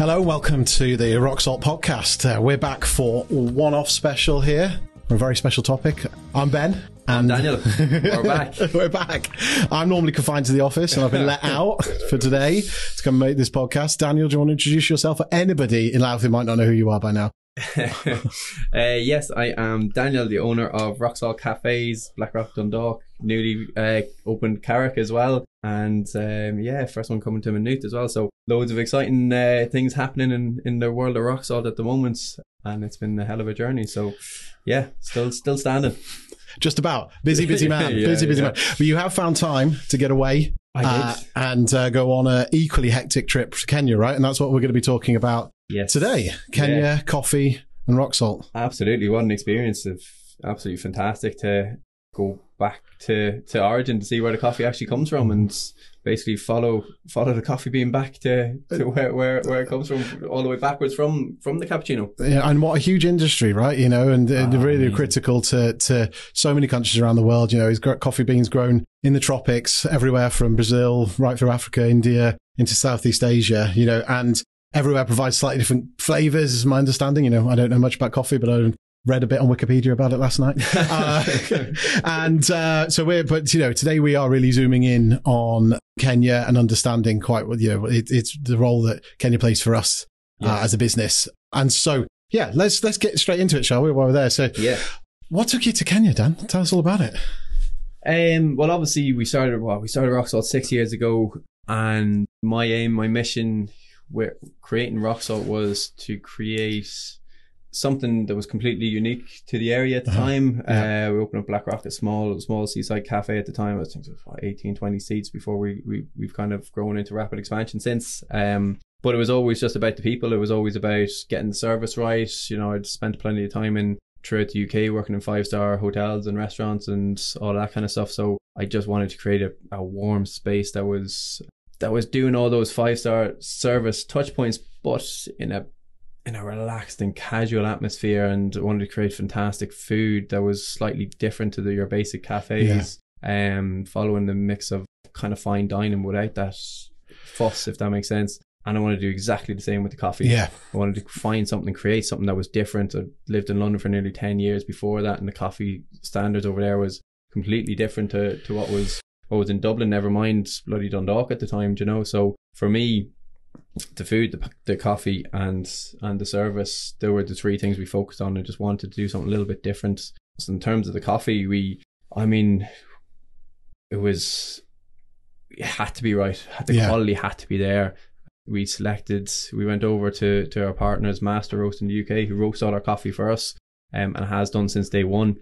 Hello, welcome to the Rock Salt podcast. Uh, we're back for one off special here. A very special topic. I'm Ben. And Daniel, we're back. we're back. I'm normally confined to the office and I've been let out for today to come make this podcast. Daniel, do you want to introduce yourself for anybody in Louth who might not know who you are by now? uh, yes, I am Daniel, the owner of Rock Salt Cafes, Blackrock Dundalk, newly uh, opened Carrick as well. And um, yeah, first one coming to Maynooth as well. So loads of exciting uh, things happening in, in the world of rock salt at the moment. And it's been a hell of a journey. So yeah, still still standing. Just about. Busy, busy man. yeah, busy, busy yeah. man. But you have found time to get away uh, and uh, go on an equally hectic trip to Kenya, right? And that's what we're going to be talking about yes. today. Kenya, yeah. coffee, and rock salt. Absolutely. What an experience of absolutely fantastic to go back to, to origin to see where the coffee actually comes from and basically follow follow the coffee bean back to, to uh, where, where, where it comes from all the way backwards from from the cappuccino. Yeah, and what a huge industry, right? You know, and, oh, really man. critical to to so many countries around the world. You know, is coffee beans grown in the tropics everywhere from Brazil right through Africa, India into Southeast Asia. You know, and everywhere provides slightly different flavors, is my understanding. You know, I don't know much about coffee, but I read a bit on Wikipedia about it last night. Uh, and uh, so we're, but you know, today we are really zooming in on Kenya and understanding quite what, you know, it, it's the role that Kenya plays for us uh, yeah. uh, as a business. And so, yeah, let's, let's get straight into it, shall we, while we're there. So, yeah. What took you to Kenya, Dan? Tell us all about it. Um, well, obviously we started, well, we started Rock Salt six years ago and my aim, my mission with creating Rock Salt was to create something that was completely unique to the area at the uh-huh. time. Yeah. Uh, we opened up Blackrock, a small small seaside cafe at the time. I think it was 18, 20 seats before we, we, we've kind of grown into rapid expansion since. Um, but it was always just about the people. It was always about getting the service right. You know, I'd spent plenty of time in throughout the UK working in five star hotels and restaurants and all that kind of stuff. So I just wanted to create a, a warm space that was that was doing all those five star service touch points, but in a in a relaxed and casual atmosphere and wanted to create fantastic food that was slightly different to the, your basic cafes yeah. um following the mix of kind of fine dining without that fuss if that makes sense and I wanted to do exactly the same with the coffee. Yeah. I wanted to find something, create something that was different. I lived in London for nearly 10 years before that, and the coffee standards over there was completely different to, to what was what was in Dublin, never mind bloody Dundalk at the time, you know. So for me, the food, the, the coffee, and and the service. There were the three things we focused on. I just wanted to do something a little bit different. So in terms of the coffee, we, I mean, it was it had to be right. The yeah. quality had to be there. We selected. We went over to to our partners, Master Roast in the UK, who roast all our coffee for us, um, and has done since day one.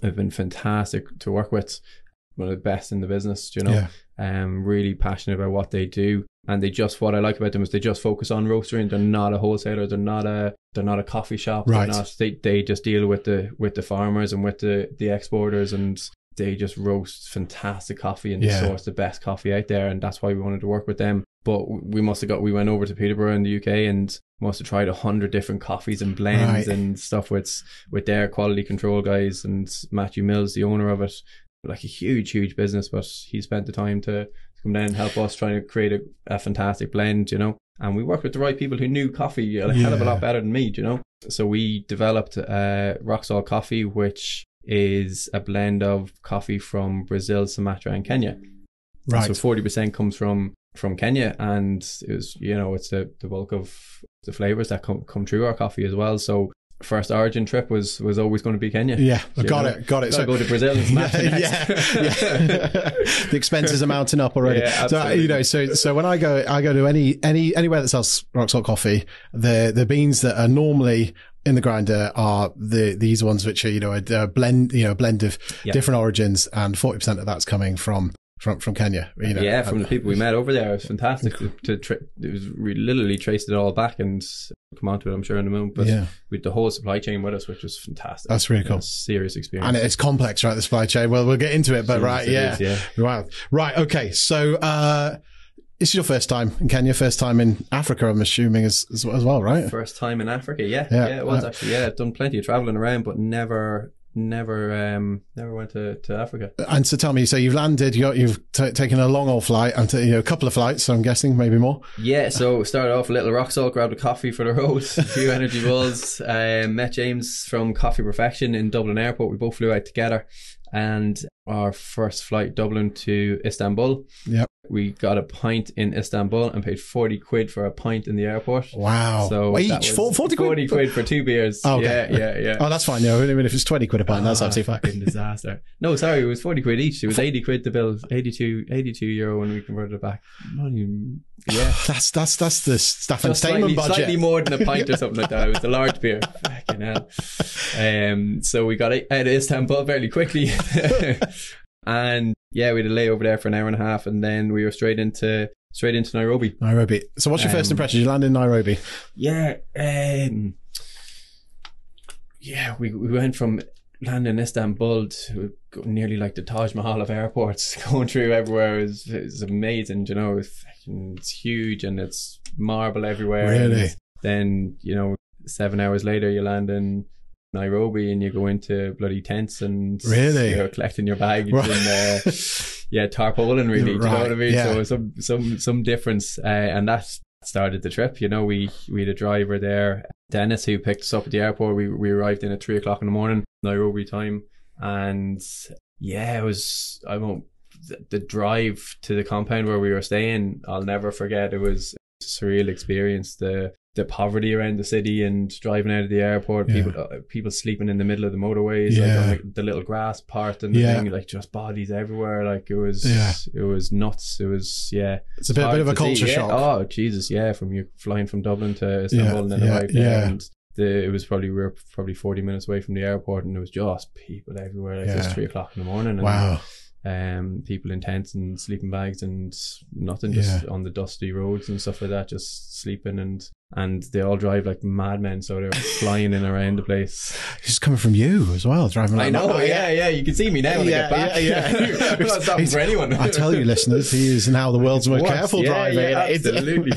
They've been fantastic to work with. One of the best in the business, you know. Yeah. Um, really passionate about what they do and they just what I like about them is they just focus on roastering. They're not a wholesaler. They're not a they're not a coffee shop. Right. Not, they they just deal with the with the farmers and with the the exporters and they just roast fantastic coffee and yeah. source the best coffee out there. And that's why we wanted to work with them. But we must have got we went over to Peterborough in the UK and must have tried a hundred different coffees and blends right. and stuff with with their quality control guys and Matthew Mills, the owner of it. Like a huge, huge business, but he spent the time to come down and help us trying to create a, a fantastic blend, you know. And we worked with the right people who knew coffee a yeah. hell of a lot better than me, you know. So we developed uh, Salt Coffee, which is a blend of coffee from Brazil, Sumatra, and Kenya. Right. And so forty percent comes from from Kenya, and it was you know it's the the bulk of the flavors that come come through our coffee as well. So first origin trip was was always going to be Kenya. Yeah, got know? it, got it. So go to Brazil and yeah, yeah, yeah. the expenses are mounting up already. Yeah, so you know, so so when I go, I go to any any anywhere that sells rock salt coffee, the the beans that are normally in the grinder are the these ones which are you know a, a blend you know a blend of different origins and 40% of that's coming from from from Kenya. You know, yeah, from the people we met over there, it was fantastic to, to tra- it was we literally traced it all back and come on to it. I'm sure in a moment, but yeah. with the whole supply chain with us, which was fantastic. That's really cool. serious experience, and it's complex, right? The supply chain. Well, we'll get into it, but right, yeah. Is, yeah, wow, right, okay. So, uh, this is your first time in Kenya, first time in Africa, I'm assuming as as, as well, right? First time in Africa, yeah, yeah, yeah it was uh, actually. Yeah, I've done plenty of traveling around, but never never um never went to, to Africa. And so tell me, so you've landed, you you've t- taken a long old flight, and t- you know, a couple of flights. So I'm guessing maybe more. Yeah, so started off a little rock salt, grabbed a coffee for the road, a few energy balls. Um, met James from Coffee Perfection in Dublin Airport. We both flew out together, and our first flight Dublin to Istanbul. Yep. We got a pint in Istanbul and paid forty quid for a pint in the airport. Wow. So each 40 quid? 40 quid for two beers. Oh, okay. Yeah, yeah, yeah. Oh, that's fine. Yeah, I mean, if it's twenty quid a pint, that's Ah, absolutely fine. fucking disaster. No, sorry, it was 40 quid each. It was 80 quid to bill, 82, 82 euro when we converted it back. Not even, yeah. That's that's that's the Just Statement slightly, budget. slightly more than a pint or something like that. It was the large beer. Fucking hell. Um, so we got out of Istanbul fairly quickly. and yeah, we had a layover there for an hour and a half and then we were straight into, straight into Nairobi. Nairobi. So, what's your first Um, impression? You land in Nairobi. Yeah, um, yeah, we we went from landing in Istanbul to nearly like the Taj Mahal of airports, going through everywhere is is amazing. You know, it's, it's huge and it's marble everywhere. Really? Then you know, seven hours later, you land in. Nairobi and you go into bloody tents and Really? you're collecting your baggage Right. and uh, yeah tarpaulin really do you know what I mean yeah. so some some some difference uh, and that started the trip you know we we had a driver there Dennis who picked us up at the airport we we arrived in at three o'clock in the morning Nairobi time and yeah it was I won't the, the drive to the compound where we were staying I'll never forget it was a surreal experience the the poverty around the city and driving out of the airport, Yeah. people uh, people sleeping in the middle of the motorways, Yeah. like on the, the little grass part and the Yeah. thing, like just bodies everywhere. Like it was, it was nuts. It was yeah, It's a bit, bit of a culture shock. Oh Jesus, yeah, from you flying from Dublin to Istanbul and then yeah, arrived there, and the, it was probably we were probably forty minutes away from the airport, and there was just people everywhere. Like it was three o'clock in the morning. And, Wow. Um, people in tents and sleeping bags and nothing, just Yeah. on the dusty roads and stuff like that, just sleeping and and they all drive like madmen, so they're flying in around the place. It's coming from you as well, driving like I know, that. yeah, yeah, you can see me now when Yeah, I get back. yeah, yeah. I'm not stopping for anyone. I tell you, listeners, he is now the world's most careful Yeah, driver. yeah, absolutely.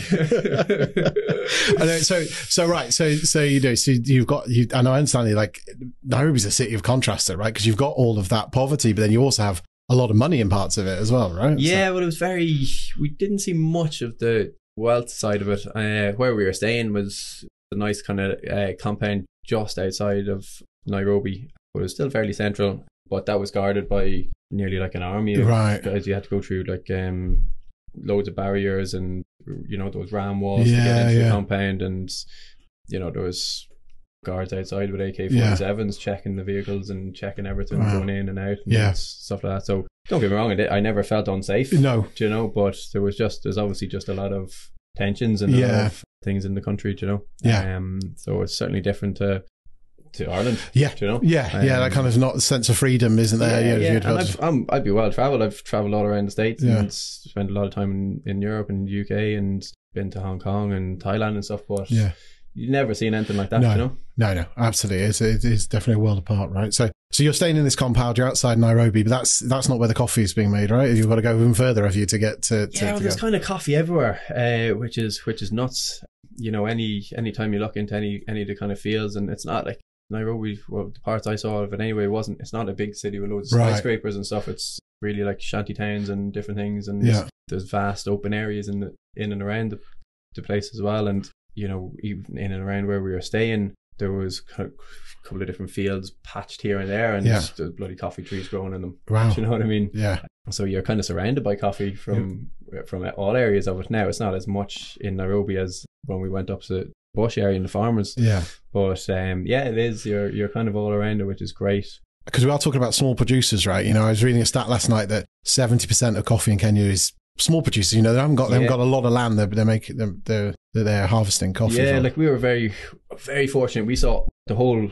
I know, so so right so so you know so you've got you and I understand you like Nairobi's a city of contrast right because you've got all of that poverty but then you also have a lot of money in parts of it as well right Yeah, well, it was very. We didn't see much of the wealth side of it. Uh, where we were staying was a nice kind of uh, compound just outside of Nairobi, but it was still fairly central. But that was guarded by nearly like an army of right guys. You had to go through like um, loads of barriers and you know those ram walls to get into yeah. the compound, and you know there was guards outside with AK-47s checking the vehicles and checking everything Wow. going in and out and Yeah. stuff like that. So don't get me wrong, I, never felt unsafe no do you know? But there was just there's obviously just a lot of tensions and a Yeah. lot of things in the country, do you know. Yeah. Um. So it's certainly different to to Ireland. Yeah. do you know. yeah yeah that Um, kind of not sense of freedom isn't there yeah, yeah. And I've, I'm, I'd be well travelled. I've travelled all around the states Yeah. and spent a lot of time in, in Europe and UK and been to Hong Kong and Thailand and stuff. But yeah you've never seen anything like that, No. you know. no no absolutely it's, it is definitely a world apart right so so you're staying in this compound you're outside Nairobi but that's that's not where the coffee is being made right you've got to go even further have you to get to, to, Yeah, to well, there's kind of coffee everywhere, uh, which is which is nuts. You know, any any time you look into any any of the kind of fields, and it's not like Nairobi. Well, the parts I saw of it anyway wasn't. It's not a big city with loads of Right. skyscrapers and stuff. It's really like shanty towns and different things, and Yeah. there's vast open areas in the in and around the, the place as well. And you know, even in and around where we were staying, there was kind of a couple of different fields patched here and there, and Yeah. there's bloody coffee trees growing in them. wow Do you know what I mean? yeah So you're kind of surrounded by coffee from from all areas of it now. It's not as much in Nairobi as when we went up to bush area and the farmers. yeah But um, yeah, it is. You're you're kind of all around it, which is great. because we are talking about small producers, right? You know, I was reading a stat last night that seventy percent of coffee in Kenya is small producers. You know, they haven't got they haven't Yeah. got a lot of land that they're making they're, they're they're harvesting coffee. yeah, from. like we were very very fortunate. We saw the whole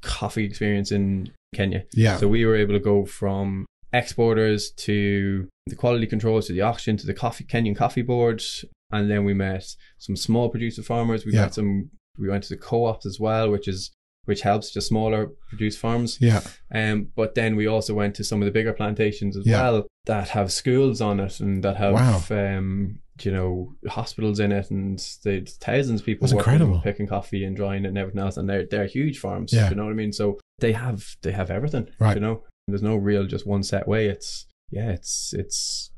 coffee experience in Kenya. yeah, So we were able to go from exporters to the quality controls to the auction to the coffee Kenyan coffee board, and then we met some small producer farmers. We Yeah. met some. We went to the co-ops as well, which is which helps just smaller produce farms. Yeah. Um, but then we also went to some of the bigger plantations as Yeah. well that have schools on it and that have Wow. um, you know hospitals in it and they thousands of people That's incredible. picking coffee and drying it and everything else and they're they're huge farms. Yeah. You know what I mean? So they have they have everything. Right. You know, there's no real just one set way. It's yeah, it's it's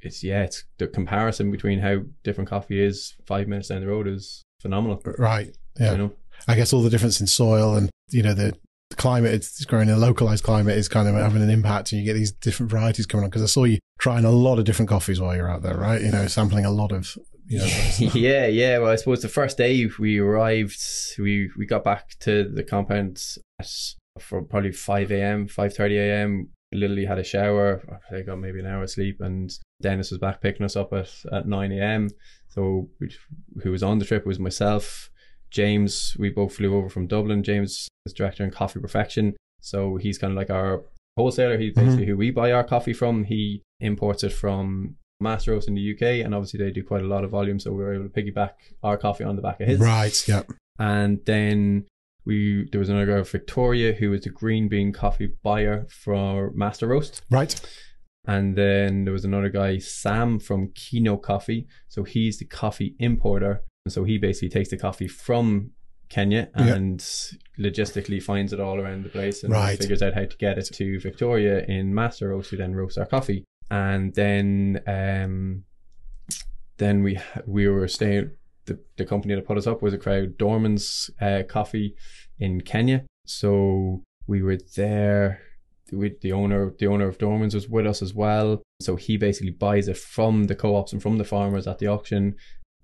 it's yeah, it's the comparison between how different coffee is five minutes down the road is phenomenal. Right. Yeah. You know? I guess all the difference in soil and you know the, the climate it's growing in a localized climate is kind of having an impact and you get these different varieties coming on because I saw you trying a lot of different coffees while you're out there right you know sampling a lot of you know yeah, yeah. Well, I suppose the first day we arrived, we we got back to the compound at for probably five a.m., five thirty a.m. Literally had a shower. I got maybe an hour of sleep, and Dennis was back picking us up at at nine a.m. So we, who was on the trip was myself, James. We both flew over from Dublin. James is director in Coffee Perfection, so he's kind of like our wholesaler. He's mhm. basically who we buy our coffee from. He imports it from Master Roast in the UK, and obviously they do quite a lot of volume, so we were able to piggyback our coffee on the back of his. right Yep. And then we there was another girl, Victoria, who was the green bean coffee buyer for Master Roast. right And then there was another guy, Sam from Kino Coffee. So he's the coffee importer. And so he basically takes the coffee from Kenya Yeah. and logistically finds it all around the place and Right. figures out how to get it to Victoria in Master Roast, who then roasts our coffee. And then um then we we were staying the, the company that put us up was a crowd Dorman's uh, coffee in Kenya. So we were there with the owner the owner of Dorman's was with us as well. So he basically buys it from the co-ops and from the farmers at the auction.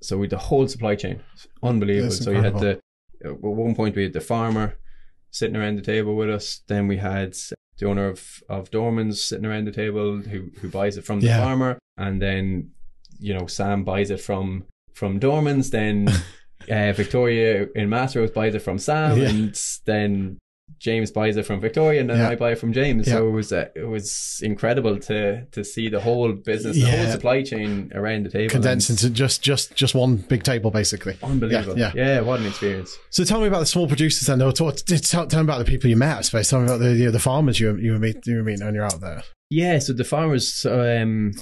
So we the whole supply chain. Unbelievable. That's so you had the at one point we had the farmer sitting around the table with us. Then we had the owner of, of Dorman's sitting around the table who, who buys it from the Yeah. farmer. And then, you know, Sam buys it from from Dorman's. Then uh, Victoria in Master Roast buys it from Sam. Yeah. And then James buys it from Victoria, and then Yeah. I buy it from James. Yeah. So it was uh, it was incredible to to see the whole business, the Yeah. whole supply chain around the table. condensed into just just just one big table basically unbelievable. Yeah, Yeah, what an experience. so tell me about the small producers then or talk, tell, tell me about the people you met I suppose tell me about the you know, the farmers you you were meet, you were meeting when you're out there Yeah, so the farmers, um,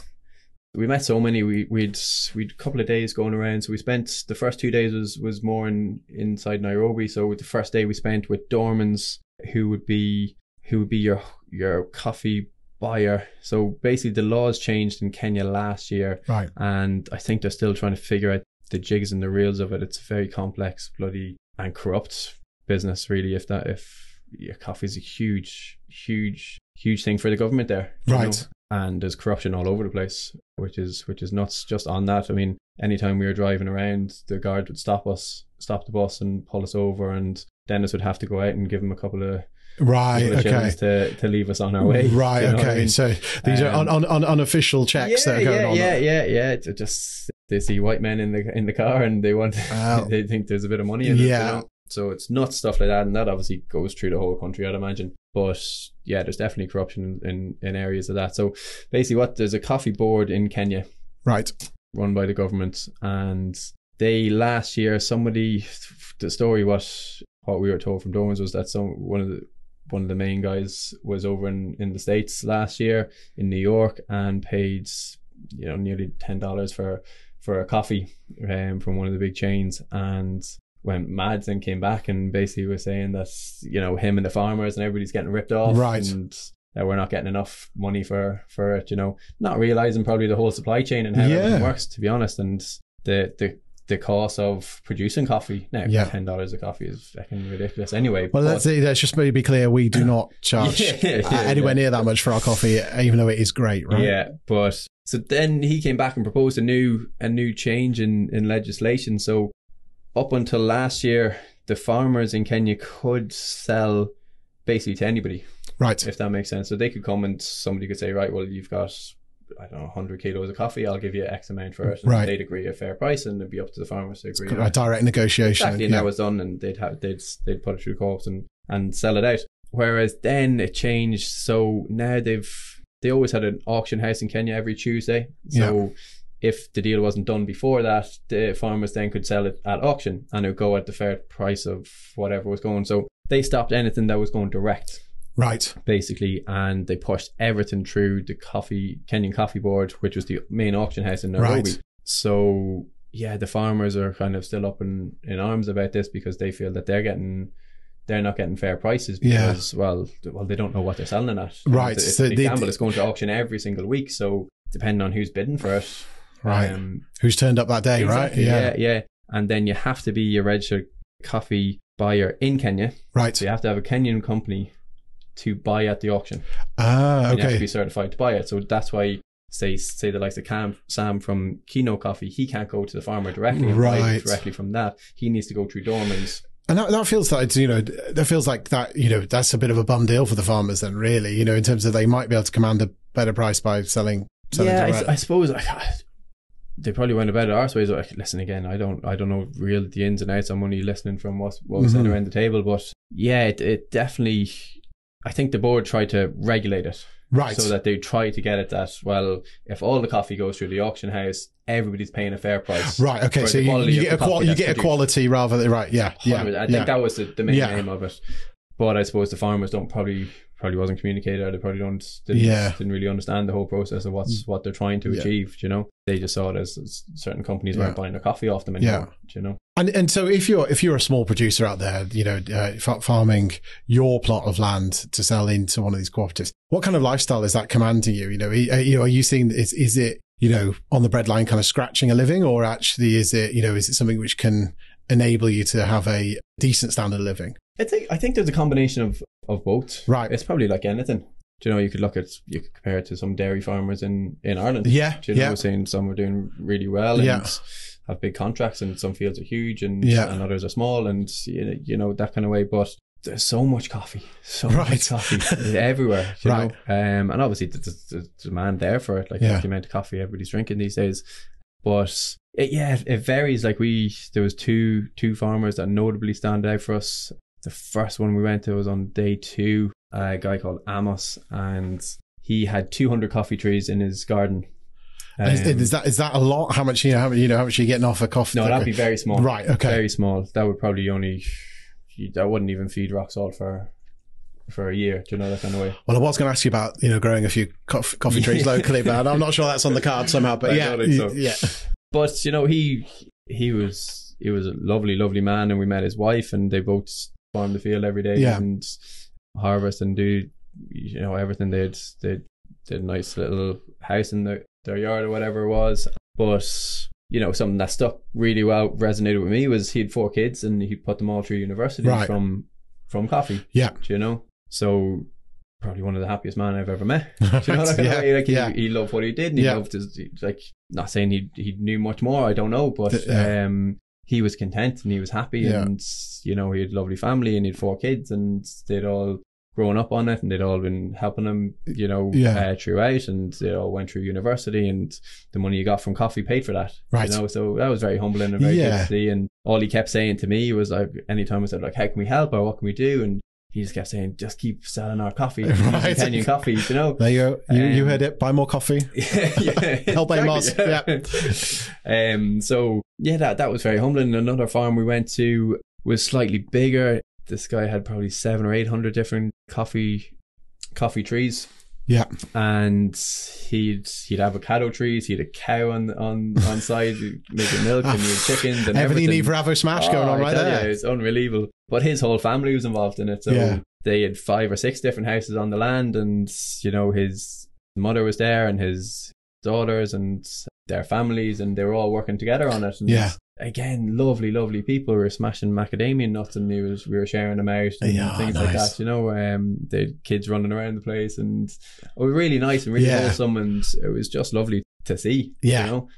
we met so many. We we'd we'd a couple of days going around. So we spent the first two days was was more in inside Nairobi. So the first day we spent with Dormans, who would be who would be your your coffee buyer. So basically, the laws changed in Kenya last year, right and I think they're still trying to figure out the jigs and the reels of it. It's a very complex, bloody, and corrupt business. Really, if that if your coffee is a huge, huge, huge thing for the government there, Right. know? And there's corruption all over the place, which is which is nuts. Just on that, I mean, anytime we were driving around, the guard would stop us, stop the bus, and pull us over, and Dennis would have to go out and give him a couple of, right couple okay to to leave us on our way. right You know what I okay mean? so these are Um, un, un, un, unofficial checks that are going yeah, on yeah, yeah, yeah. It's just they see white men in the in the car and they want Wow. they think there's a bit of money in it. Yeah. So it's not stuff like that, and that obviously goes through the whole country, I'd imagine. But yeah, there's definitely corruption in, in, in areas of that. So basically, what there's a coffee board in Kenya right run by the government, and they last year somebody the story was what we were told from Dormans was that some one of the one of the main guys was over in, in the states last year in New York and paid you know nearly ten dollars for for a coffee um, from one of the big chains and went mad and came back and basically was saying that you know him and the farmers and everybody's getting ripped off Right. and that we're not getting enough money for for it you know not realizing probably the whole supply chain and how Yeah. everything works to be honest and the the the cost of producing coffee now Yeah. ten dollars a coffee is fucking ridiculous anyway well but- let's, let's just maybe be clear we do not charge Yeah, yeah, anywhere near that much for our coffee even though it is great right Yeah, but so then he came back and proposed a new a new change in in legislation. So up until last year, the farmers in Kenya could sell basically to anybody, right if that makes sense. So they could come and somebody could say, right, well, you've got I don't know, 100 kilos of coffee. I'll give you X amount for it. And Right. they'd agree a fair price, and it'd be up to the farmers to agree. a direct negotiation Exactly, and yeah. that was done, and they'd have they'd they'd put it through co-ops and and sell it out. Whereas then it changed, so now they've they always had an auction house in Kenya every Tuesday. So if the deal wasn't done before that, the farmers then could sell it at auction and it would go at the fair price of whatever was going. So they stopped anything that was going direct Right. basically, and they pushed everything through the coffee Kenyan Coffee Board, which was the main auction house in Nairobi. Right. So yeah, the farmers are kind of still up in, in arms about this because they feel that they're getting they're not getting fair prices Yeah. because well well they don't know what they're selling it at. Right, It's, so it's big they- gamble. It's going to auction every single week, so depending on who's bidding for it. Right. um, Who's turned up that day, exactly, right? yeah, yeah. yeah, And then you have to be a registered coffee buyer in Kenya. Right. So you have to have a Kenyan company to buy at the auction. Ah, And You have to okay. be certified to buy it. So that's why say say the likes of Cam, Sam from Kino Coffee, he can't go to the farmer directly Right. it directly from that. He needs to go through Dormans. And that, that feels like, you know, that feels like that, you know, that's a bit of a bum deal for the farmers then, really, you know, in terms of they might be able to command a better price by selling, selling yeah, I. I suppose I, they probably went about it our ways. Like, listen again, I don't I don't know real the ins and outs. I'm only listening from what what was said Mhm. around the table, but yeah, it, it definitely. I think the board tried to regulate it right. so that they try to get it that well, if all the coffee goes through the auction house, everybody's paying a fair price. right. Okay. So you, you get a qual- coffee you get produced. equality rather than, right. Yeah. Yeah. 100%. I yeah. think that was the, the main Yeah. aim of it. But I suppose the farmers don't probably probably wasn't communicated. They probably don't didn't, Yeah. didn't really understand the whole process of what's what they're trying to Yeah. achieve. You know, they just saw it as, as certain companies weren't buying their coffee off them anymore. You know, And and so if you're if you're a small producer out there, you know, uh, farming your plot of land to sell into one of these cooperatives, what kind of lifestyle is that commanding you? You know, are, you know, are you seeing is is it you know on the breadline kind of scratching a living, or actually is it you know is it something which can enable you to have a decent standard of living? I think I think there's a combination of of both. Right. It's probably like anything. Do you know, you could look at you could compare it to some dairy farmers in in Ireland. Yeah, Do you know, yeah, saying some are doing really well and Yeah. have big contracts, and some fields are huge, and Yeah. and others are small, and you know, you know that kind of way. But there's so much coffee, so Right. much coffee everywhere, you Right. know. Um, and obviously there's, there's demand there for it, like Yeah. the amount of coffee everybody's drinking these days. But it, yeah, it varies. Like we, there was two two farmers that notably stand out for us. The first one we went to was on day two. A guy called Amos, and he had 200 coffee trees in his garden. is, Um, is that is that a lot? How much you know? How much you know? How much are you getting off a coffee? Tree? No, that'd be very small. right. Okay. Very small. That would probably only that wouldn't even feed rock salt for for a year. Do you know that kind of way? Well, I was going to ask you about you know growing a few coffee, coffee trees locally, but I'm not sure that's on the card somehow. But I yeah, so. yeah, But you know, he he was he was a lovely, lovely man, and we met his wife, and they both farm the field every day Yeah. and harvest and do you know everything. They'd they did a nice little house in their their yard or whatever it was. But you know, something that stuck really well resonated with me was he had four kids and he put them all through university Right. from from coffee. Yeah. Do you know? So probably one of the happiest man I've ever met. Do you know that kind yeah. Like he, yeah. he loved what he did and he Yeah. loved his like not saying he he knew much more, I don't know, but um he was content and he was happy Yeah. and you know, he had a lovely family and he had four kids and they'd all grown up on it and they'd all been helping him, you know, Yeah. uh, throughout and they all went through university and the money you got from coffee paid for that. Right. You know, so that was very humbling and very good to see. And all he kept saying to me was like anytime I said like how can we help or what can we do and he just kept saying, just keep selling our coffee, Right. Kenyan coffee, you know. There you go. You, you Um, heard it. Buy more coffee. yeah, Help Amos, yeah. um. So yeah, that that was very humbling. Another farm we went to was slightly bigger. This guy had probably seven or eight hundred different coffee coffee trees. Yeah. And he'd he'd avocado trees. he'd a cow on on on side making milk, and he had ah. chickens and Everything you need everything. for Avo Smash Oh, going on I right there. You, it's unbelievable. But his whole family was involved in it. So Yeah. they had five or six different houses on the land, and you know his mother was there, and his daughters, and their families, and they were all working together on it. And Yeah. Again, lovely, lovely people. We were smashing macadamia nuts, and was we were sharing them out and Yeah, things like that. You know, um, the kids running around the place, and it was really nice and really Yeah. wholesome, and it was just lovely to see. Yeah. you know.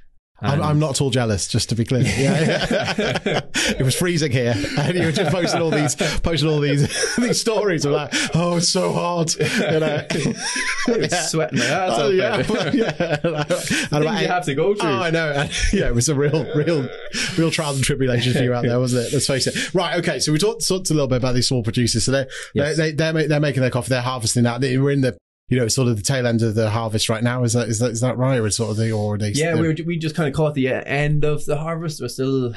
I'm, um, I'm not at all jealous, just to be clear. Yeah, it was freezing here, and you were just posting all these, posting all these, these stories of like, oh, it's so hard. You know? I was sweating my ass Oh, off. yeah, yeah. And Things about you have to go through. Oh, I know. And, yeah, it was a real, real, real trials and tribulations for you out there, wasn't it? Let's face it. Right. Okay. So we talked, talked a little bit about these small producers. So they're, Yes. they, they, they're, they're making their coffee. They're harvesting that. They- We're in the, you know, sort of the tail end of the harvest right now. Is that, is that, is that right? Or sort of the, or they, Yeah, we were, we just kind of caught the uh, end of the harvest. We're still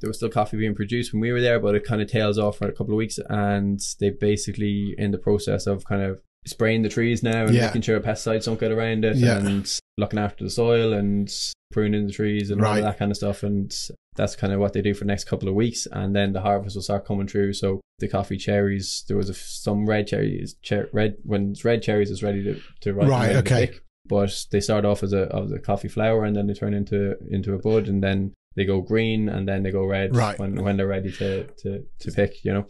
there was still coffee being produced when we were there, but it kind of tails off for a couple of weeks, and they basically in the process of kind of spraying the trees now and Yeah. making sure pesticides don't get around it, Yeah. and looking after the soil and pruning the trees and all Right. of that kind of stuff, and that's kind of what they do for the next couple of weeks, and then the harvest will start coming through. So the coffee cherries, there was a, some red cherries, cher- red when it's red cherries, is ready to to ripen, Right, okay. pick. But they start off as a as a coffee flower, and then they turn into into a bud, and then they go green, and then they go red Right. when when they're ready to to to pick. You know,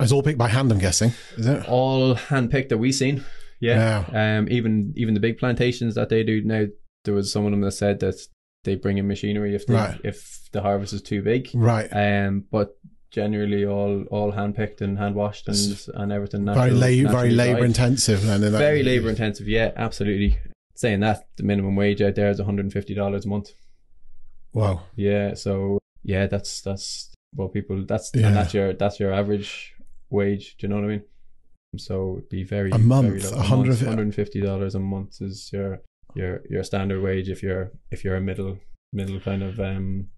It's all picked by hand, I'm guessing. Is it? all hand picked that we've seen. Yeah. Um. Even even the big plantations that they do now, there was some of them that said that they bring in machinery if they, Right. if the harvest is too big. Right. Um. But generally, all all hand picked and hand washed and and everything. very la- very labor intensive. Then in that- Very labor intensive. Yeah. Absolutely. Saying that, the minimum wage out there is one hundred and fifty dollars a month. Wow. Yeah, so yeah, that's that's well, people that's Yeah. and that's your that's your average wage. Do you know what I mean? So it'd be very A month, very low. a hundred- hundred and fifty dollars a month is your your your standard wage if you're if you're a middle middle kind of um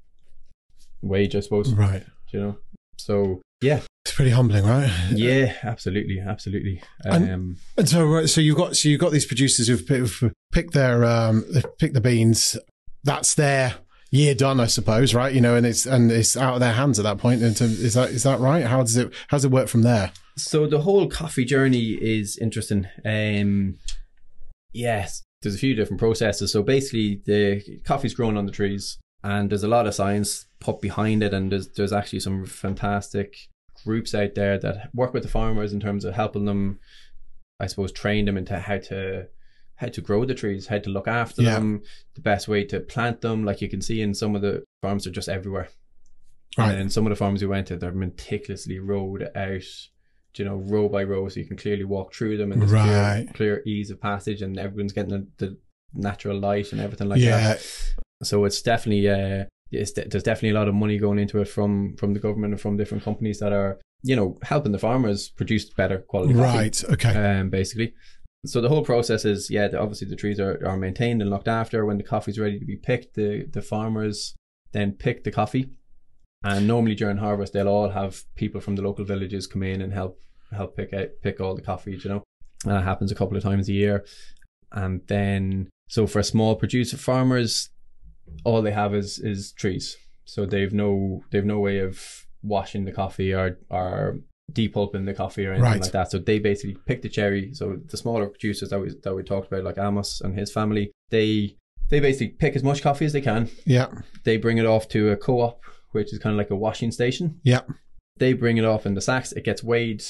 wage, I suppose. Right. You know, so yeah, It's pretty humbling, right? yeah, absolutely, absolutely. And- Um, And so, right, so you've got so you've got these producers who've, who've picked their um, they've picked the beans. That's their year done, I suppose, right? You know, and it's and it's out of their hands at that point. And is that is that right? How does it how does it work from there? So the whole coffee journey is interesting. Um, yes, there's a few different processes. So basically, the coffee's grown on the trees, and there's a lot of science put behind it, and there's there's actually some fantastic groups out there that work with the farmers in terms of helping them, I suppose, train them into how to how to grow the trees, how to look after Yeah. them, the best way to plant them. Like you can see in some of the farms, are just everywhere. Right. And some of the farms we went to, they're meticulously rowed out, you know, row by row, so you can clearly walk through them and there's Right. clear, clear ease of passage, and everyone's getting the, the natural light and everything like yeah. that. So it's definitely, uh, it's, there's definitely a lot of money going into it from from the government and from different companies that are, you know, helping the farmers produce better quality coffee Right. Okay. um, basically. So the whole process is, yeah, the, obviously the trees are, are maintained and looked after. When the coffee's ready to be picked, the, the farmers then pick the coffee. And normally during harvest, they'll all have people from the local villages come in and help help pick out pick all the coffee. You know, and that happens a couple of times a year. And then, so for small producer farmers, all they have is is trees. So they've no they've no way of washing the coffee or or depulping the coffee or anything Right. like that. So they basically pick the cherry. So the smaller producers that we that we talked about, like Amos and his family, they they basically pick as much coffee as they can. Yeah. They bring it off to a co-op, which is kind of like a washing station. Yeah. They bring it off in the sacks. It gets weighed.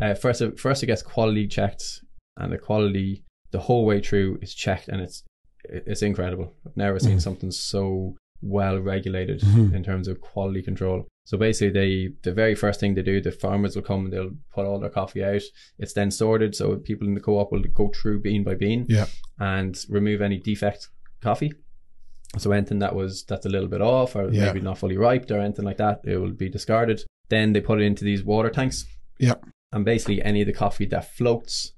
Uh, first, it- first it gets quality checked, and the quality the whole way through is checked, and it's it's incredible. I've never seen Mhm. something so well regulated Mhm. in terms of quality control. So basically, they the very first thing they do, the farmers will come and they'll put all their coffee out. It's then sorted, so people in the co-op will go through bean by bean Yeah. and remove any defect coffee. So anything that was that's a little bit off or Yeah. maybe not fully ripe or anything like that, it will be discarded. Then they put it into these water tanks. Yeah. And basically, any of the coffee that floats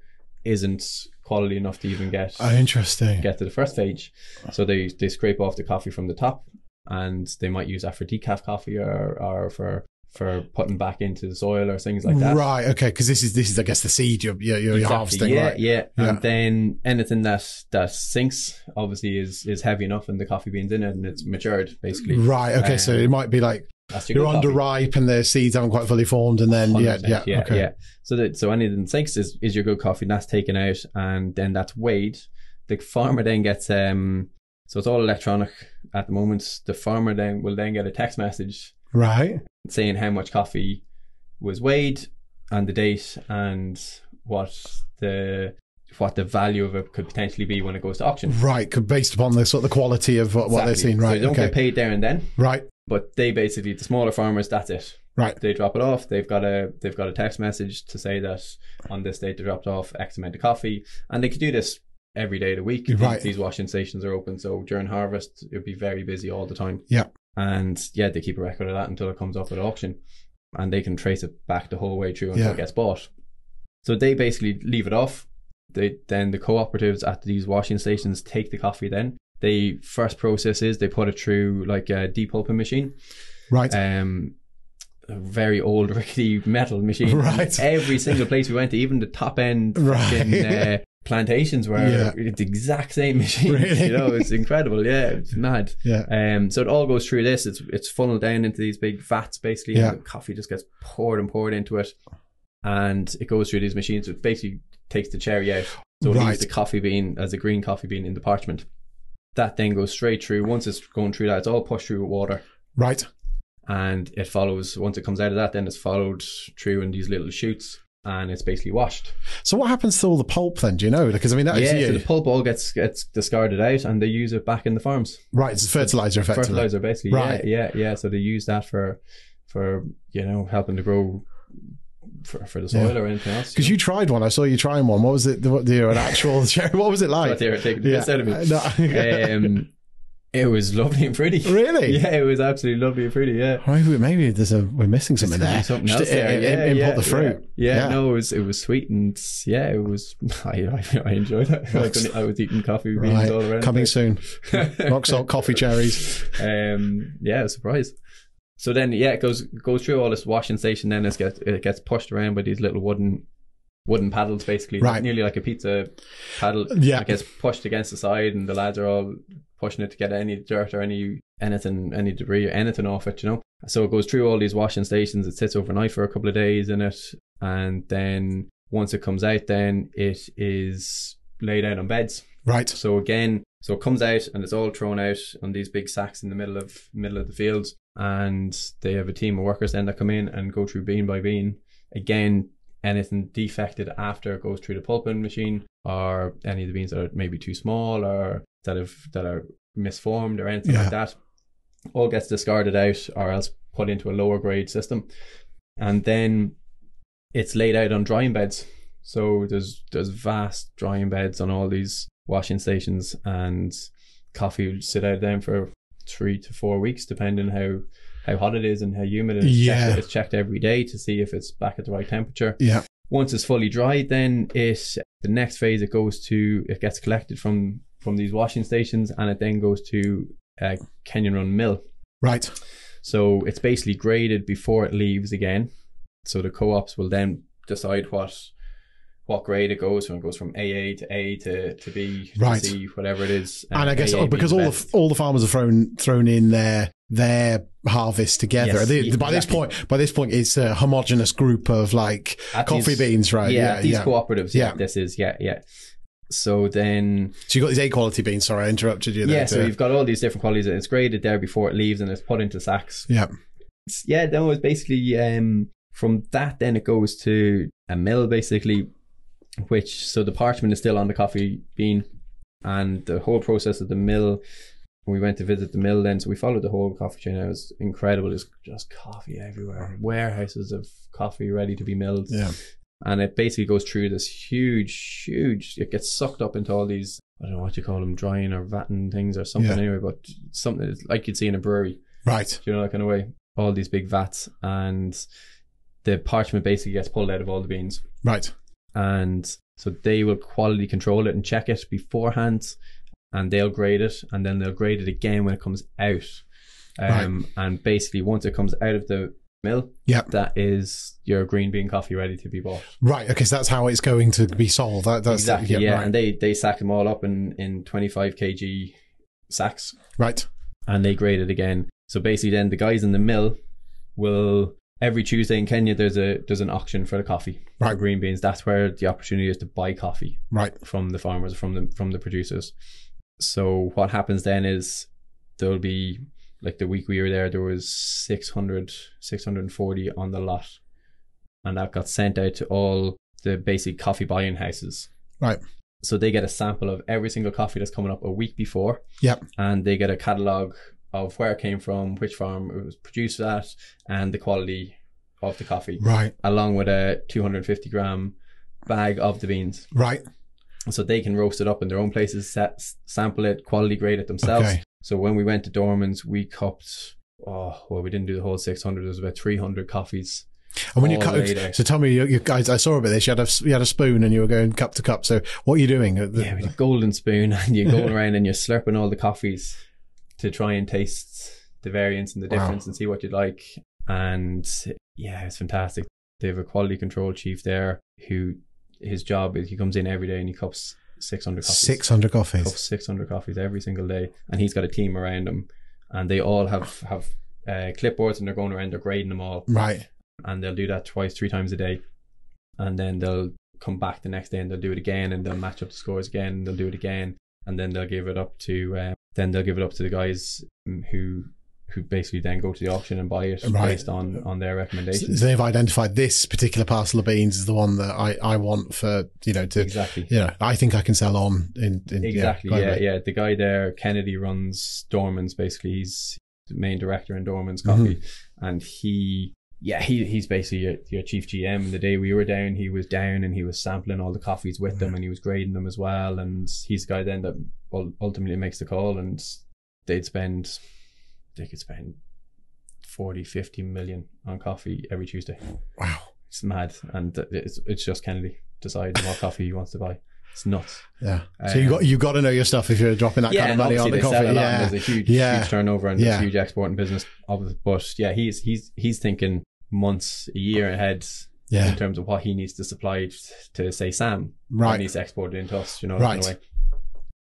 isn't quality enough to even get Oh, interesting. get to the first stage. So they they scrape off the coffee from the top, and they might use that for decaf coffee or or for for putting back into the soil or things like that. Right. Okay. Because this is this is I guess the seed you're you're, you're Exactly, harvesting. yeah, right. yeah, Yeah. And then anything that that sinks obviously is is heavy enough, and the coffee beans in it, and it's matured basically. Right. Okay. so Um, it might be like your you're underripe and the seeds haven't quite fully formed, and then yeah, yeah, yeah, okay. yeah. So that so anything sinks is, is your good coffee, and that's taken out, and then that's weighed. The farmer then gets um, so it's all electronic at the moment. The farmer then will then get a text message Right. saying how much coffee was weighed and the date and what the what the value of it could potentially be when it goes to auction. Right. Based upon the sort of the quality of what, what they're Exactly. seeing. So Right. they don't okay. get paid there and then, Right. But they basically the smaller farmers. That's it. Right. They drop it off. They've got a they've got a text message to say that on this date they dropped off X amount of coffee, and they could do this every day of the week. These- Right. These washing stations are open, so during harvest it'd be very busy all the time. Yeah. And yeah, they keep a record of that until it comes off at auction, and they can trace it back the whole way through until Yeah. it gets bought. So they basically leave it off. They then the cooperatives at these washing stations take the coffee. Then they first process is they put it through like a depulping machine. Right. Um, a very old rickety metal machine. Right. Every single place we went to, even the top end Right. fucking, uh, plantations were Yeah. the exact same machine. Really? You know, it's incredible. Yeah, it's mad. Yeah. Um, so it all goes through this. It's it's funneled down into these big vats, basically. Yeah. And the coffee just gets poured and poured into it, and it goes through these machines. It basically takes the cherry out, so it Right. leaves the coffee bean as a green coffee bean in the parchment. That then goes straight through. Once it's going through that, it's all pushed through with water, Right. and it follows. Once it comes out of that, then it's followed through in these little shoots and it's basically washed. So what happens to all the pulp then? Do you know? Because I mean, that is yeah, so the pulp all gets gets discarded out, and they use it back in the farms. right. It's fertilizer, effectively. fertilizer basically Right. yeah yeah yeah so they use that for for you know helping to grow for, for the soil Yeah. or anything else Because you tried one. I saw you trying one. What was it? The, what, the an actual cherry? What was it like? taking the piss out of me No. um, it was lovely and pretty really? yeah it was absolutely lovely and pretty yeah Maybe, maybe there's a we're missing something there. something Just else there. Yeah, import yeah, the fruit. Yeah. Yeah, Yeah. no, it was it was sweet and yeah, it was. I I, enjoyed it. I was, I was eating coffee beans Right. all around. Coming soon. Rock salt coffee cherries. um, yeah, surprise. So then, yeah, it goes goes through all this washing station. Then it gets it gets pushed around by these little wooden wooden paddles, basically, Right. nearly like a pizza paddle. Yeah. it gets pushed against the side, and the lads are all pushing it to get any dirt or any anything, any debris or anything off it. You know, so it goes through all these washing stations. It sits overnight for a couple of days in it, and then once it comes out, then it is laid out on beds. Right. So again, so it comes out and it's all thrown out on these big sacks in the middle of middle of the fields, and they have a team of workers then that come in and go through bean by bean. Again, anything defected after it goes through the pulping machine, or any of the beans that are maybe too small or that have that are misformed or anything Yeah. like that, all gets discarded out or else put into a lower grade system, and then it's laid out on drying beds. So there's there's vast drying beds on all these washing stations, and coffee will sit out them for three to four weeks, depending how how hot it is and how humid it is. Yeah. Checked, it's checked every day to see if it's back at the right temperature. Yeah. Once it's fully dried, then it the next phase it goes to it gets collected from from these washing stations, and it then goes to uh, Kenyon Run Mill. Right. So it's basically graded before it leaves again. So the co-ops will then decide what what grade it goes from. It goes from AA to A to, to B to Right. C, whatever it is. And I guess oh, because all the all the farmers are thrown thrown in their their harvest together. Yes, They- by this point, by this point, it's a homogenous group of like At coffee these- beans, right? yeah, Yeah, these yeah. cooperatives. Yeah, Yeah. this is yeah, yeah. So then, So you got these A quality beans. Sorry, I interrupted you there. yeah, so you've got all these different qualities, and it's graded there before it leaves, and it's put into sacks. yeah, It's- yeah, no, it's basically um, from that. Then it goes to a mill, basically, which so the parchment is still on the coffee bean, and the whole process of the mill. We went to visit the mill then, so we followed the whole coffee chain. It was incredible. There's just coffee everywhere, warehouses of coffee ready to be milled, yeah, and it basically goes through this huge, huge. It gets sucked up into all these. I don't know what you call them, drying or vatting things or something Yeah. anyway, but something like you'd see in a brewery right. you know, that kind of way. All these big vats, and the parchment basically gets pulled out of all the beans, Right. And so they will quality control it and check it beforehand, and they'll grade it, and then they'll grade it again when it comes out. Um, and basically, once it comes out of the mill, Yep. that is your green bean coffee ready to be bought. Right. Okay. So that's how it's going to be sold. That, that's exactly, yeah. right. And they they sack them all up in in twenty five kg sacks, right. and they grade it again. So basically, then the guys in the mill will every Tuesday in Kenya there's a there's an auction for the coffee for Right. green beans. That's where the opportunity is to buy coffee Right. from the farmers from the from the producers. So what happens then is there'll be like the week we were there there was 600 640 on the lot and that got sent out to all the basic coffee buying houses Right. so they get a sample of every single coffee that's coming up a week before Yep. and they get a catalogue of where it came from which farm it was produced at and the quality of the coffee Right. along with a 250 gram bag of the beans Right. so they can roast it up in their own places, set, sample it, quality grade it themselves. Okay. So when we went to Dorman's, we cupped. Oh well, we didn't do the whole six hundred. There was about three hundred coffees. And when you cut, so tell me, you, you guys, I saw a bit of this. You had a, you had a spoon and you were going cup to cup. So what are you doing? The- Yeah, with a golden spoon, and you're going around and you're slurping all the coffees to try and taste the variance and the Wow. difference and see what you'd like. And yeah, it's fantastic. They have a quality control chief there who his job is he comes in every day and he cups 600 coffees. 600 coffees. cups 600 coffees every single day. And he's got a team around him and they all have, have uh, clipboards and they're going around, they're grading them all. Right. And they'll do that twice, three times a day. And then they'll come back the next day and they'll do it again and they'll match up the scores again and they'll do it again. And then they'll give it up to, uh, then they'll give it up to the guys who, who basically then go to the auction and buy it Right. based on, on their So recommendations. they've identified this particular parcel of beans as the one that I, I want for, you know, to, exactly. you know, I think I can sell on in, in Exactly. yeah, Yeah, yeah. The guy there, Kennedy, runs Dorman's. Basically, he's the main director in Dorman's Mm-hmm. Coffee, and he, yeah, he he's basically your, your chief GM. The day we were down, he was down and he was sampling all the coffees with them, and he was grading them as well. And he's the guy then that ultimately makes the call, and they'd spend, they could spend 40, 50 million on coffee every Tuesday. Wow. It's mad, and it's it's just Kennedy deciding what coffee he wants to buy. It's nuts. Yeah. So you um, got, you got to know your stuff if you're dropping that kind of and money on the coffee. sell a lot and Yeah. There's a huge, Yeah. huge turnover and Yeah. there's a huge exporting business. Of it. But yeah, he's he's he's thinking months, a year ahead in terms of what he needs to supply to say Sam. Right. He needs to export it into us, you know. Right. in a way.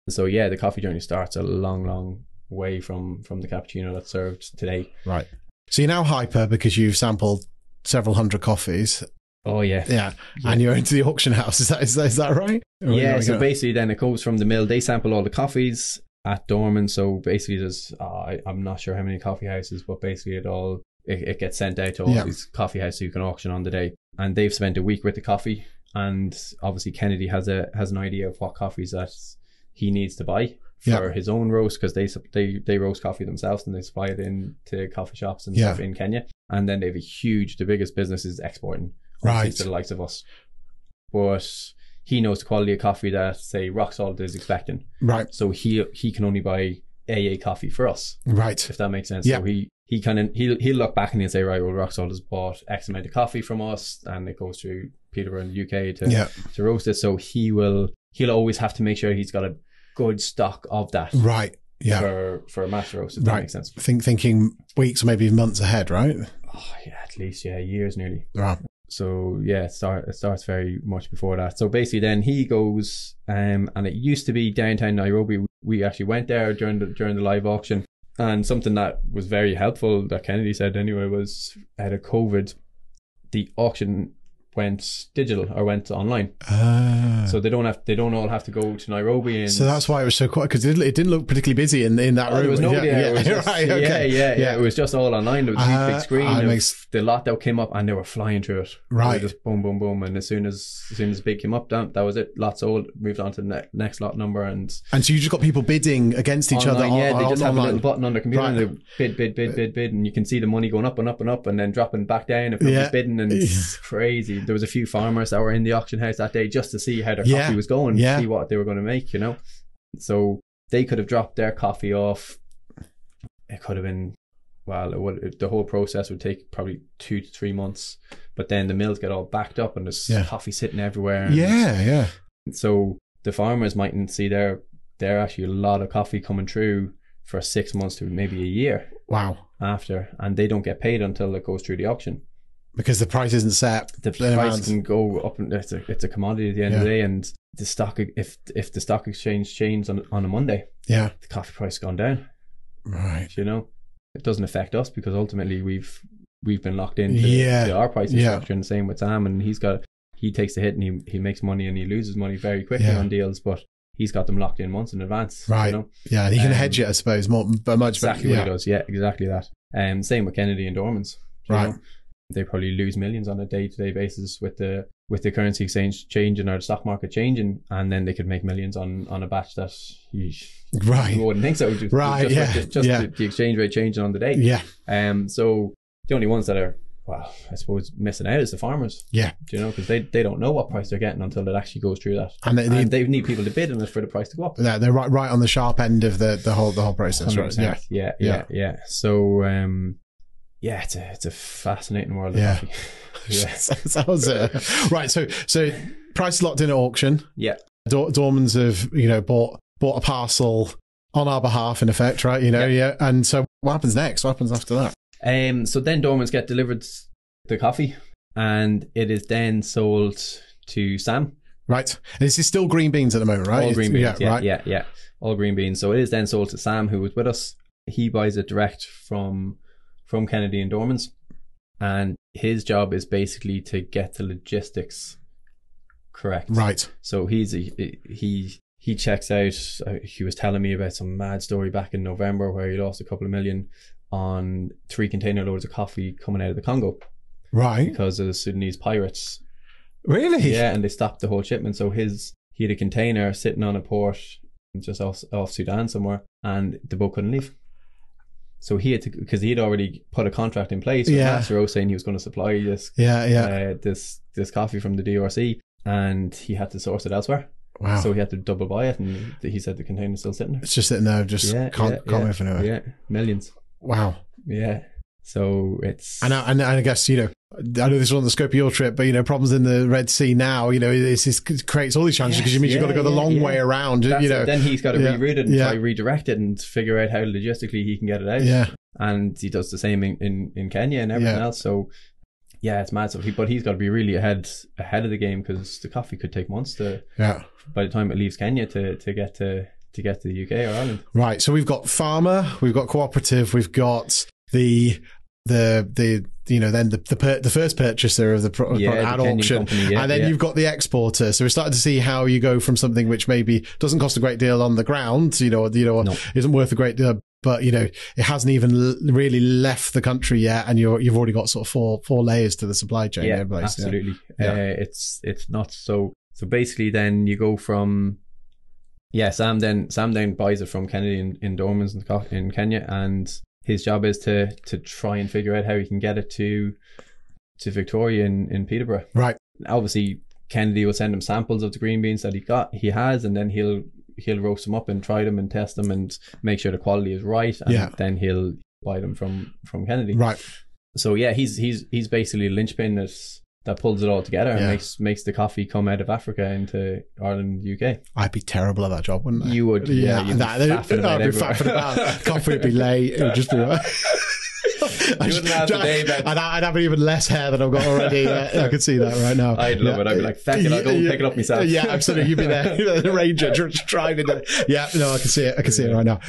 So yeah, the coffee journey starts a long, long way from from the cappuccino that's served today. Right. So you're now hyper because you've sampled several hundred coffees. Oh yeah. Yeah. And you're into the auction house. Is that, is that, is that right? Or Yeah, so basically then it goes from the mill. They sample all the coffees at Dorman. So basically there's, uh, I, I'm not sure how many coffee houses, but basically it all, it, it gets sent out to all Yeah. these coffee houses you can auction on the day. And they've spent a week with the coffee. And obviously Kennedy has a, has an idea of what coffees that he needs to buy for Yeah. his own roast because they, they, they roast coffee themselves and they supply it in to coffee shops and Yeah. stuff in Kenya. And then they have a huge, the biggest business is exporting Right. to the likes of us. But he knows the quality of coffee that say rock salt is expecting. Right. So he he can only buy AA coffee for us, Right. if that makes sense. Yeah. So he he kind of he'll he'll look back and he'll say, right, well, rock salt has bought X amount of coffee from us, and it goes through Peterborough in the UK to Yeah. to roast it. So he will he'll always have to make sure he's got a good stock of that Right. Yeah. for for a master roast. If that Right. makes sense. Think, thinking weeks or maybe months ahead, right? Oh yeah, at least yeah, years nearly. Right. so yeah, it, start, it starts very much before that. So basically, then he goes, um, and it used to be downtown Nairobi. We actually went there during the during the live auction, and something that was very helpful that Kennedy said anyway was out of COVID, the auction went digital or went online, Ah. so they don't have they don't all have to go to Nairobi and. So that's why it was so quiet because it, it didn't look particularly busy in in that Oh, room. there was nobody yeah, there. It was yeah, just- right, yeah, yeah, yeah, It was just all online. There was a Ah, big screen. ah, of makes- the lot that came up, and they were flying through it. Right. just boom, boom, boom. And as soon as as soon as big came up, that, that was it. Lot sold. Moved on to the ne- next lot number and And so you just got people bidding against each online, other. Yeah, on, they just on, have a little button on their computer Right. and they bid, bid, bid, bid, bid, and you can see the money going up and up and up, and then dropping back down if nobody's Yeah. bidding, and it's crazy. There was a few farmers that were in the auction house that day just to see how their Yeah. coffee was going, Yeah. see what they were going to make, you know. So they could have dropped their coffee off. It could have been, well, it would, the whole process would take probably two to three months, but then the mills get all backed up and there's Yeah. coffee sitting everywhere. Yeah, yeah. so the farmers mightn't see their their actually a lot of coffee coming through for six months to maybe a year Wow. after, and they don't get paid until it goes through the auction. Because the price isn't set. The price can go up, and it's a it's a commodity at the end of the day, and the stock if if the stock exchange changes on on a Monday, Yeah. the coffee price gone down. Right. You know, it doesn't affect us because ultimately we've we've been locked into Yeah. to our pricing Yeah. structure, and the same with Sam, and he's got he takes the hit and he he makes money and he loses money very quickly Yeah. on deals, but he's got them locked in months in advance. Right. You know? Yeah. He can Um, hedge it, I suppose, more, but much exactly better. what he does. Yeah, exactly that. Um, same with Kennedy and Dormans. Right. know. They probably lose millions on a day to day basis with the with the currency exchange changing or the stock market changing, and then they could make millions on on a batch that you, Right. you wouldn't think so. Just, Right, Just, yeah, the, just yeah. the, the exchange rate changing on the day. Yeah. Um. So the only ones that are well, I suppose missing out is the farmers. Yeah. Do you know because they they don't know what price they're getting until it actually goes through that, And they, and they need people to bid on it for the price to go up. they're, they're right, right on the sharp end of the, the whole the whole process, right? 100%. Yeah. yeah, yeah, yeah. So, um, yeah, it's a it's a fascinating world. Of Yeah. coffee. yeah, Sounds uh, right. So so price locked in at auction. yeah, Dor- Dormans have you know bought bought a parcel on our behalf in effect, right? You know, yeah. And so what happens next? What happens after that? Um, so then Dormans get delivered the coffee, and it is then sold to Sam. Right. And this is still green beans at the moment, right? All green beans. Yeah, Yeah, right. yeah, yeah. All green beans. So it is then sold to Sam, who was with us. He buys it direct from from Kennedy and Dormans, and his job is basically to get the logistics correct. Right. So he's a, he he checks out. Uh, he was telling me about some mad story back in November where he lost a couple of million on three container loads of coffee coming out of the Congo Right. because of the Sudanese pirates. Really? Yeah, and they stopped the whole shipment. So his he had a container sitting on a port just off off Sudan somewhere, and the boat couldn't leave. So he had to because he had already put a contract in place with Yeah. Saying he was going to supply this Yeah, yeah. uh, this this coffee from the DRC, and he had to source it elsewhere. wow. So he had to double buy it, and he said the container's still sitting there. it's just sitting there, just Yeah, can't, yeah, can't yeah, move anywhere. Yeah, millions. Wow. Yeah. So it's And I, and I guess, you know, I know this wasn't the scope of your trip, but, you know, problems in the Red Sea now, you know, this is, creates all these challenges because Yes, it means you've got to go the yeah, long yeah. way around, that's you it. know. then he's got to yeah, reroute it and yeah. try redirect it and figure out how logistically he can get it out. Yeah. and he does the same in, in, in Kenya and everything Yeah. else. So yeah, it's mad. So he, but he's got to be really ahead ahead of the game because the coffee could take months to Yeah. by the time it leaves Kenya to to get to to get to the UK or Ireland. Right. So we've got farmer, we've got cooperative, we've got the, the, the, you know, then the, the, per, the first purchaser of the pro- Yeah, at auction. company, yeah, and then yeah. you've got the exporter. So we're starting to see how you go from something which maybe doesn't cost a great deal on the ground, you know, you know, No. isn't worth a great deal, but you know, it hasn't even l- really left the country yet. And you're, you've already got sort of four, four layers to the supply chain. yeah, place. absolutely. Yeah. Uh, it's it's not so so basically then you go from yeah Sam then Sam then buys it from Kennedy in, in Dormans in, in Kenya and his job is to to try and figure out how he can get it to to Victoria in, in Peterborough. Right. Obviously Kennedy will send him samples of the green beans that he got he has and then he'll he'll roast them up and try them and test them and make sure the quality is right and Yeah. then he'll buy them from from Kennedy Right. so yeah, he's he's he's basically a linchpin that that pulls it all together and makes makes the coffee come out of Africa into Ireland, UK. I'd be terrible at that job, wouldn't I? You would, yeah, Yeah, you'd be that, faffing about I'd be faffing about. Coffee would be late. It would just be. You wouldn't have the day back. I'd, I'd have even less hair than I've got already. Yeah, I could see that right now. I'd love it. I'd be like, thank you. I'll go and pick it up myself." Yeah, absolutely. You'd be there, the ranger driving. The, yeah, no, I can see it. I can see it right now.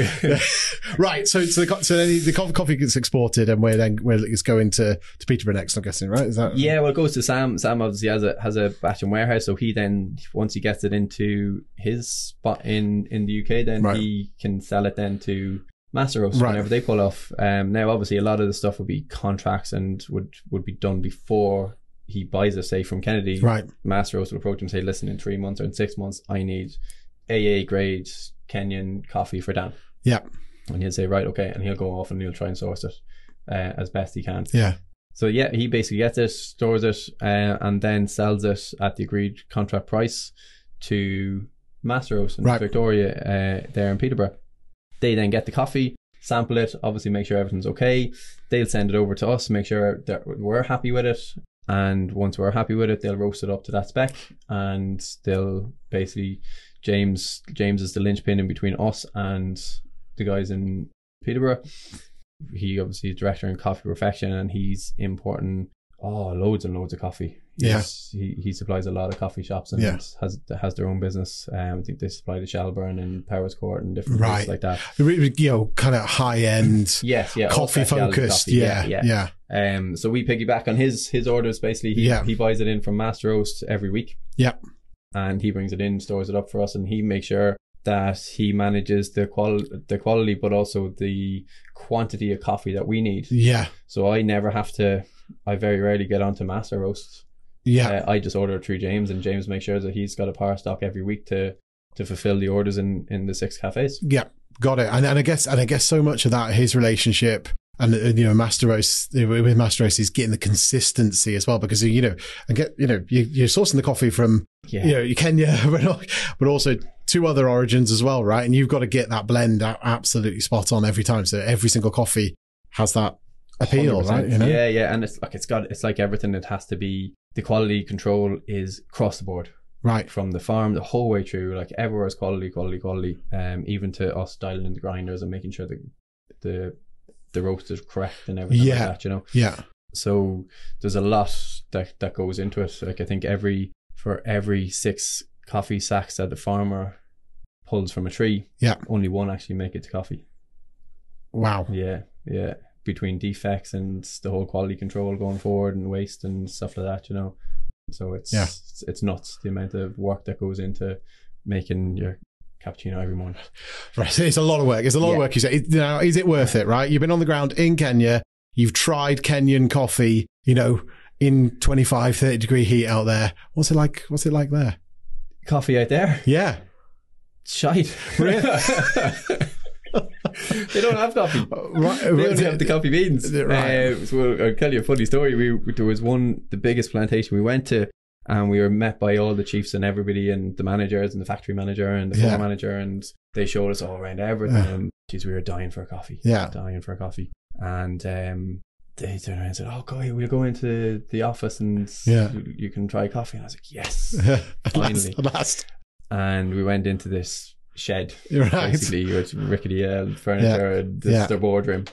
Right. So, so the so then the coffee gets exported, and we're then we're it's going to to Peterborough next. I'm guessing, right? Is that Yeah, well, it goes to Sam. Sam obviously has a has a batch and warehouse, so he then once he gets it into his spot in in the UK, then Right. he can sell it then to Master Roast Right. whenever they pull off. Um, now, obviously, a lot of the stuff would be contracts and would would be done before he buys it, say from Kennedy. right? Master Roast will approach him and say, "Listen, in three months or in six months, I need AA grade Kenyan coffee for Dan." Yeah, And he'll say, "Right, okay," and he'll go off and he'll try and source it uh, as best he can. yeah, So yeah, he basically gets it, stores it, uh, and then sells it at the agreed contract price to Master Roast and Right. Victoria uh, there in Peterborough. They then get the coffee, sample it, obviously make sure everything's okay. They'll send it over to us, make sure that we're happy with it. And once we're happy with it, they'll roast it up to that spec, and they'll basically James James is the linchpin in between us and the guys in Peterborough he obviously is director in Coffee Perfection and he's importing oh loads and loads of coffee. He's, he he supplies a lot of coffee shops and Yeah. has has their own business. Um, I think they supply to Shelbourne and Powerscourt and different Right. places like that. You know, kind of high end, Yes, yeah, coffee focused. coffee. Yeah, yeah, yeah, Um, so we piggyback on his his orders. Basically, he Yeah. he buys it in from Master Roast every week. Yeah. and he brings it in, stores it up for us, and he makes sure that he manages the qual the quality, but also the quantity of coffee that we need. yeah, So I never have to. I very rarely get onto Master Roast. Yeah. Uh, I just order it through James, and James makes sure that he's got a power stock every week to to fulfill the orders in in the six cafes. Yeah, got it. And, and I guess, and I guess so much of that, his relationship and, you know, Master Roast with Master Roast is getting the consistency as well because, you know, and get, you know, you, you're sourcing the coffee from, Yeah, you know, Kenya, but, also two other origins as well, right? And you've got to get that blend absolutely spot on every time. So every single coffee has that appeal, 100%. right? You know? Yeah, yeah, and it's like it's got it's like everything. It has to be the quality control is across the board Right. from the farm the whole way through. Like everywhere is quality, quality, quality. Um, even to us dialing in the grinders and making sure that the the roast is correct and everything Yeah. like that, you know. Yeah. So there's a lot that that goes into it. Like I think every for every six coffee sacks that the farmer pulls from a tree, Yeah. only one actually make it to coffee. Wow. Yeah, yeah. Between defects and the whole quality control going forward and waste and stuff like that, you know. So it's Yeah. it's, it's nuts the amount of work that goes into making your cappuccino every morning. Right. It's a lot of work. It's a lot of work. You say, It- now, is it worth it? Right. You've been on the ground in Kenya. You've tried Kenyan coffee. You know, in 25, 30 degree heat out there. What's it like? What's it like there? Coffee out there, Yeah. shite. Really? they don't have coffee. Right. They only have the coffee beans. Right. Uh, so I'll tell you a funny story. We there was one the biggest plantation we went to, and we were met by all the chiefs and everybody, and the managers and the factory manager and the Yeah. floor manager, and they showed us all around everything. Yeah. And geez, we were dying for a coffee. Yeah. dying for a coffee. And um, they turned around and said, "Oh, guy, we'll go into the office and Yeah. you, you can try coffee." And I was like, "Yes." at last. Last. and we went into this shed right. basically with rickety uh, furniture and this Yeah. is their boardroom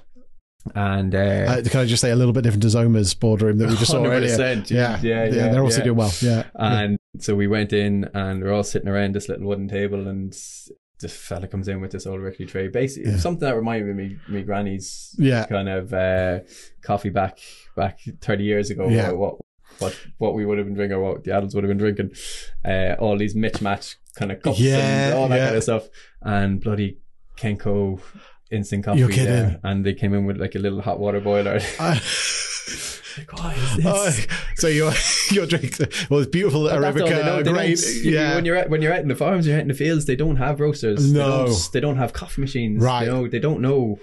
and uh, Uh, can I just say a little bit different to Zoma's boardroom that we just saw earlier? 100%, Yeah. yeah, yeah, They're also yeah. doing well. Yeah. and so we went in and we're all sitting around this little wooden table and this fella comes in with this old rickety tray basically Yeah. something that reminded me of me granny's Yeah. kind of uh, coffee back back 30 years ago Yeah. what what what we would have been drinking or what the adults would have been drinking uh, all these mismatch kind of cups Yeah, and all that yeah. kind of stuff and bloody Kenco instant coffee You're kidding. there. and they came in with like a little hot water boiler Uh, like what is this oh, so you're you're drinking well it's beautiful But that's all they arabica great yeah When you're out, when you're out in the farms, you're out in the fields. They don't have roasters. No. They don't, they don't have coffee machines. Right. You know, they don't know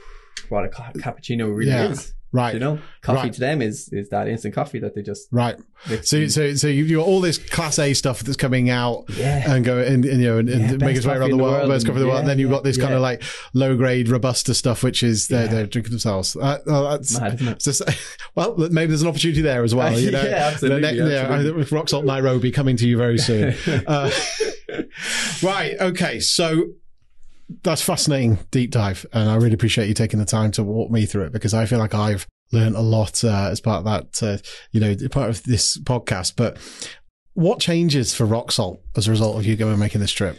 what a ca- cappuccino really Yeah. is. right You know, coffee Right. to them is is that instant coffee that they just. right so so so you've got all this class a stuff that's coming out yeah. and go and, and you know and, and Yeah, make its way around the world, world best coffee in the and- world. and then you've got this kind of like low grade robusta stuff, which is they're, they're drinking themselves. Uh, oh, that's Mad, just, well, maybe there's an opportunity there as well. You know, Yeah, absolutely, The ne- yeah, absolutely. with Rock Salt Nairobi coming to you very soon. uh, right. Okay. So that's fascinating deep dive, and I really appreciate you taking the time to walk me through it because I feel like I've learned a lot uh, as part of that. Uh, you know, part of this podcast. But what changes for Rock Salt as a result of you going and making this trip?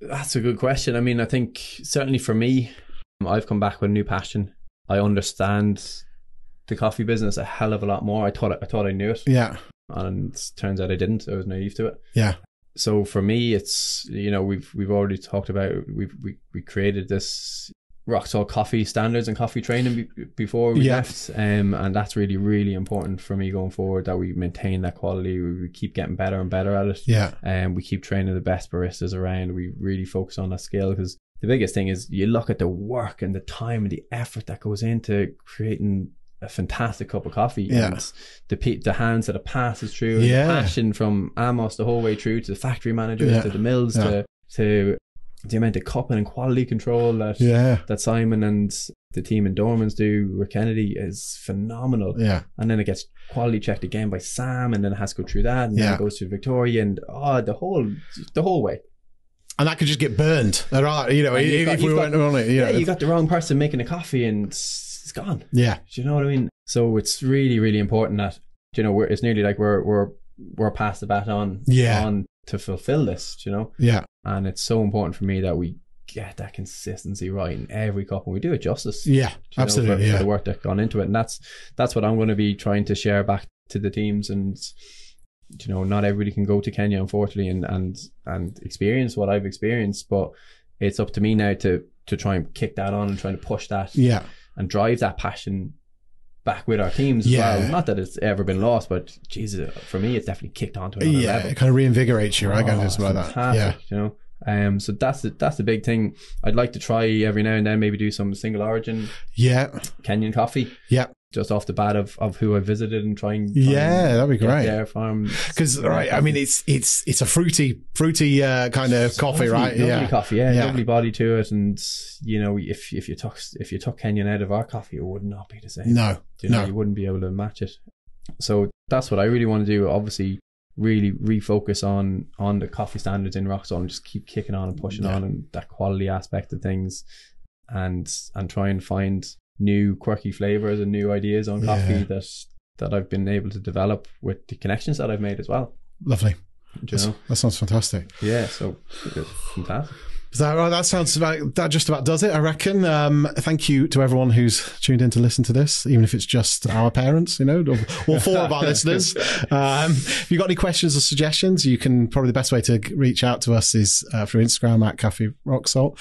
That's a good question. I mean, I think certainly for me, I've come back with a new passion. I understand the coffee business a hell of a lot more. I thought I thought I knew it, Yeah. and turns out I didn't. I was naive to it. Yeah. So for me it's you know we've we've already talked about we've we, we created this rock salt coffee standards and coffee training be, before we Yeah. left um and that's really really important for me going forward that we maintain that quality we, we keep getting better and better at it Yeah. and we keep training the best baristas around we really focus on that skill because the biggest thing is you look at the work and the time and the effort that goes into creating a fantastic cup of coffee Yeah. and the pe- the hands that it passes through and Yeah. the passion from Amos the whole way through to the factory managers Yeah. to the mills Yeah. to to the amount of cupping and quality control that Yeah. that Simon and the team in Dormans do with Kennedy is phenomenal Yeah. and then it gets quality checked again by Sam, and then it has to go through that, and then it goes to Victoria, and oh, the whole the whole way. And that could just get burned. There are, you know, And if, got- if we you've weren't got- on it, you Yeah, know. you got the wrong person making a coffee, and it's it's gone. yeah. Do you know what I mean? So it's really really important that you know we're, it's nearly like we're we're we're past the baton Yeah. on to fulfill this. You know, Yeah. and it's so important for me that we get that consistency right in every cup, and we do it justice. Yeah. you know, Absolutely. for, for yeah. the work that's gone into it, and that's that's what I'm going to be trying to share back to the teams. And you know, not everybody can go to Kenya, unfortunately, and and and experience what I've experienced. But it's up to me now to to try and kick that on and trying to push that Yeah. And drive that passion back with our teams Yeah. as well. Not that it's ever been lost, but Jesus, for me, it's definitely kicked on to another Yeah. level. It kind of reinvigorates you, right? Oh, of something like that. Yeah. You know. Um, so that's the, that's the big thing. I'd like to try every now and then, maybe do some single origin Yeah. Kenyan coffee. Yeah. Just off the bat of, of who I visited and trying. Yeah. That'd be great. Their farm. Because right, I mean, it's it's it's a fruity, fruity uh, kind of coffee, Lovely- right? Lovely yeah, coffee, yeah, Yeah. lovely body to it, and you know, if if you took if you took Kenyan out of our coffee, it would not be the same. no, you know, no. you wouldn't be able to match it. So that's what I really want to do. Obviously, really refocus on on the coffee standards in Rock Salt and just keep kicking on and pushing Yeah. on and that quality aspect of things, and and try and find new quirky flavors and new ideas on coffee Yeah. that that I've been able to develop with the connections that I've made as well. Lovely. You know? That sounds fantastic. Yeah, so fantastic. Is that right? That sounds about that just about does it, I reckon. Um, thank you to everyone who's tuned in to listen to this, even if it's just our parents, you know, or, or four of our listeners. Um, if you've got any questions or suggestions, you can probably the best way to reach out to us is uh, through Instagram at Cafe Rock Salt.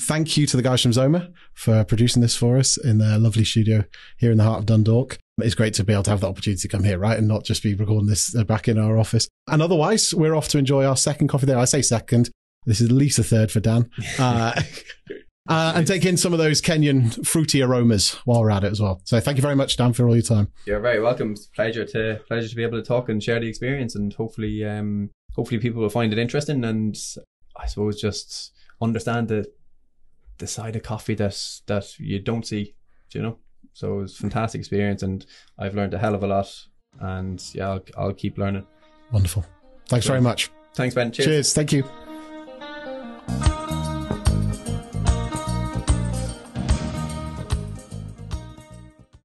Thank you to the guys from Zoma for producing this for us in their lovely studio here in the heart of Dundalk. It's great to be able to have the opportunity to come here, right? And not just be recording this uh, back in our office. And otherwise, we're off to enjoy our second coffee there. I say second. This is at least a third for Dan. Uh, uh, and take in some of those Kenyan fruity aromas while we're at it as well. So thank you very much, Dan, for all your time. You're very welcome. It's a pleasure to pleasure to be able to talk and share the experience, and hopefully, um, hopefully people will find it interesting, and I suppose just understand the the side of coffee that that you don't see. do You know, so it was a fantastic experience, and I've learned a hell of a lot, and yeah, I'll, I'll keep learning. Wonderful. Thanks very much. Thanks, Ben. Cheers. Thank you.